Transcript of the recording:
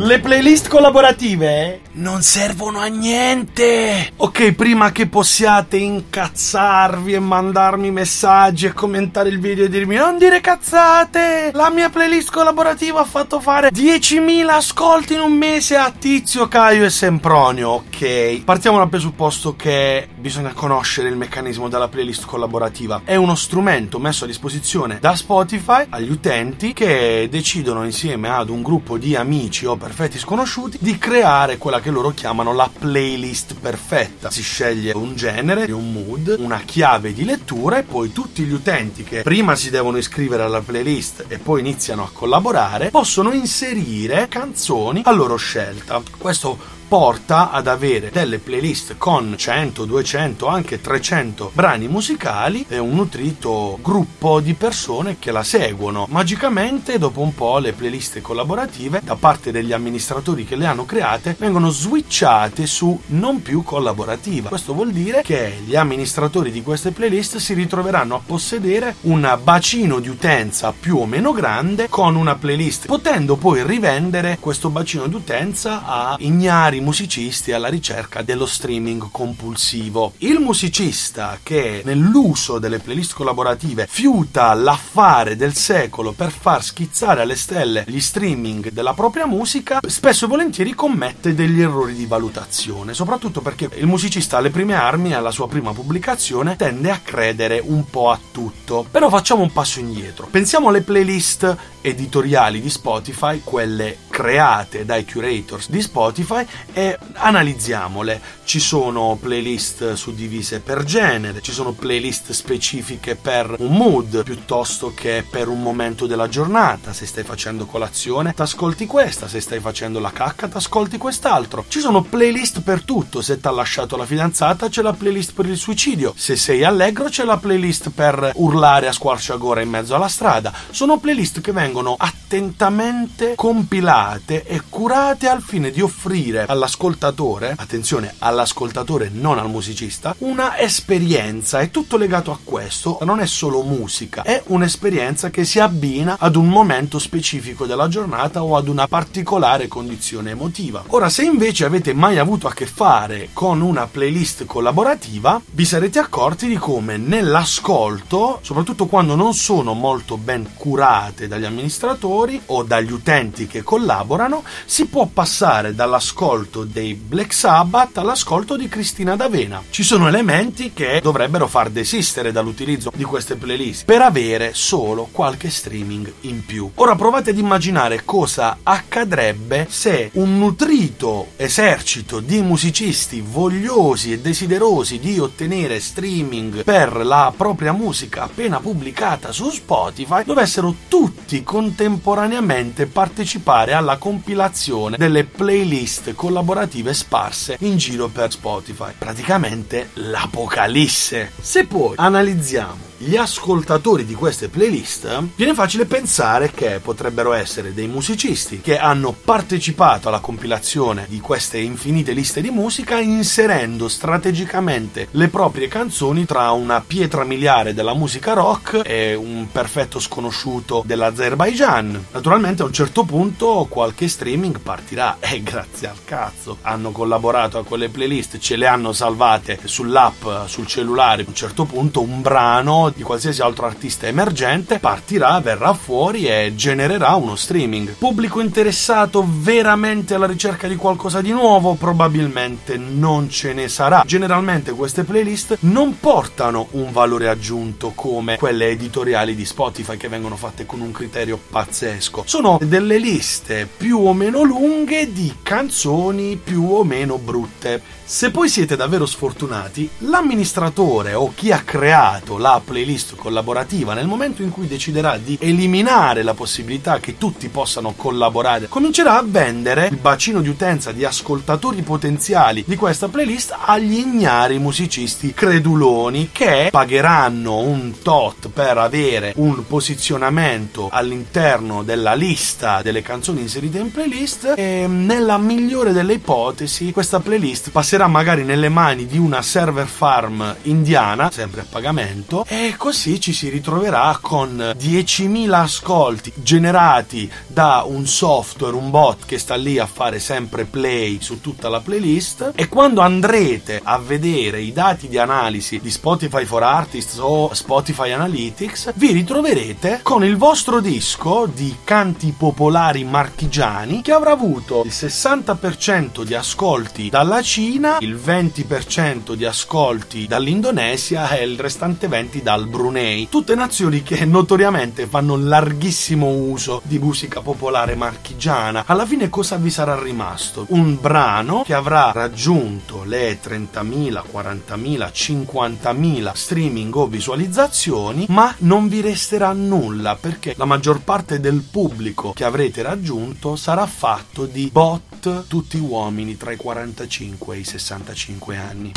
Le playlist collaborative non servono a niente. Ok, prima che possiate incazzarvi e mandarmi messaggi e commentare il video e dirmi non dire cazzate, la mia playlist collaborativa ha fatto fare 10.000 ascolti in un mese a Tizio, Caio e Sempronio. Ok, partiamo dal presupposto che bisogna conoscere il meccanismo della playlist collaborativa. È uno strumento messo a disposizione da Spotify agli utenti che decidono insieme ad un gruppo di amici o perfetti sconosciuti di creare quella che loro chiamano la playlist perfetta. Si sceglie un genere, un mood, una chiave di lettura e poi tutti gli utenti che prima si devono iscrivere alla playlist e poi iniziano a collaborare possono inserire canzoni a loro scelta. Questo porta ad avere delle playlist con 100, 200, anche 300 brani musicali e un nutrito gruppo di persone che la seguono. Magicamente, dopo un po', le playlist collaborative da parte degli amministratori che le hanno create vengono switchate su non più collaborativa. Questo vuol dire che gli amministratori di queste playlist si ritroveranno a possedere un bacino di utenza più o meno grande con una playlist, potendo poi rivendere questo bacino di utenza a ignari vari musicisti alla ricerca dello streaming compulsivo. Il musicista che nell'uso delle playlist collaborative fiuta l'affare del secolo per far schizzare alle stelle gli streaming della propria musica, spesso e volentieri commette degli errori di valutazione, soprattutto perché il musicista alle prime armi, alla sua prima pubblicazione, tende a credere un po' a tutto. Però facciamo un passo indietro. Pensiamo alle playlist editoriali di Spotify, quelle create dai curators di Spotify e analizziamole. Ci sono playlist suddivise per genere, ci sono playlist specifiche per un mood piuttosto che per un momento della giornata. Se stai facendo colazione, t'ascolti questa, se stai facendo la cacca, t'ascolti quest'altro. Ci sono playlist per tutto. Se t'ha lasciato la fidanzata, c'è la playlist per il suicidio. Se sei allegro, c'è la playlist per urlare a squarciagora in mezzo alla strada. Sono playlist che vengono attentamente compilate e curate al fine di offrire all'ascoltatore, attenzione, all'ascoltatore non al musicista, una esperienza. È tutto legato a questo, non è solo musica, è un'esperienza che si abbina ad un momento specifico della giornata o ad una particolare condizione emotiva. Ora, se invece avete mai avuto a che fare con una playlist collaborativa, vi sarete accorti di come nell'ascolto, soprattutto quando non sono molto ben curate dagli amministratori o dagli utenti che collaborano, si può passare dall'ascolto dei Black Sabbath all'ascolto di Cristina D'Avena. Ci sono elementi che dovrebbero far desistere dall'utilizzo di queste playlist per avere solo qualche streaming in più. Ora provate ad immaginare cosa accadrebbe se un nutrito esercito di musicisti vogliosi e desiderosi di ottenere streaming per la propria musica appena pubblicata su Spotify dovessero tutti contemporaneamente partecipare alla compilazione delle playlist collaborative sparse in giro per Spotify. Praticamente l'apocalisse. Se poi analizziamo gli ascoltatori di queste playlist, viene facile pensare che potrebbero essere dei musicisti che hanno partecipato alla compilazione di queste infinite liste di musica inserendo strategicamente le proprie canzoni tra una pietra miliare della musica rock e un perfetto sconosciuto dell'Azerbaijan. Naturalmente a un certo punto qualche streaming partirà e grazie al cazzo hanno collaborato a quelle playlist, ce le hanno salvate sull'app, sul cellulare. A un certo punto un brano di qualsiasi altro artista emergente partirà, verrà fuori e genererà uno streaming. Pubblico interessato veramente alla ricerca di qualcosa di nuovo? Probabilmente non ce ne sarà. Generalmente queste playlist non portano un valore aggiunto come quelle editoriali di Spotify che vengono fatte con un criterio pazzesco. Sono delle liste più o meno lunghe di canzoni più o meno brutte. Se poi siete davvero sfortunati, l'amministratore o chi ha creato la playlist collaborativa nel momento in cui deciderà di eliminare la possibilità che tutti possano collaborare, comincerà a vendere il bacino di utenza di ascoltatori potenziali di questa playlist agli ignari musicisti creduloni che pagheranno un tot per avere un posizionamento all'interno della lista delle canzoni inserite in playlist e nella migliore delle ipotesi questa playlist passerà magari nelle mani di una server farm indiana, sempre a pagamento, e E così ci si ritroverà con 10.000 ascolti generati da un software, un bot che sta lì a fare sempre play su tutta la playlist. E quando andrete a vedere i dati di analisi di Spotify for Artists o Spotify Analytics, vi ritroverete con il vostro disco di canti popolari marchigiani che avrà avuto il 60% di ascolti dalla Cina, il 20% di ascolti dall'Indonesia e il restante 20% dal Brunei. Tutte nazioni che notoriamente fanno larghissimo uso di musica popolare marchigiana. Alla fine cosa vi sarà rimasto? Un brano che avrà raggiunto le 30.000, 40.000, 50.000 streaming o visualizzazioni, ma non vi resterà nulla perché la maggior parte del pubblico che avrete raggiunto sarà fatto di bot tutti uomini tra i 45 e i 65 anni.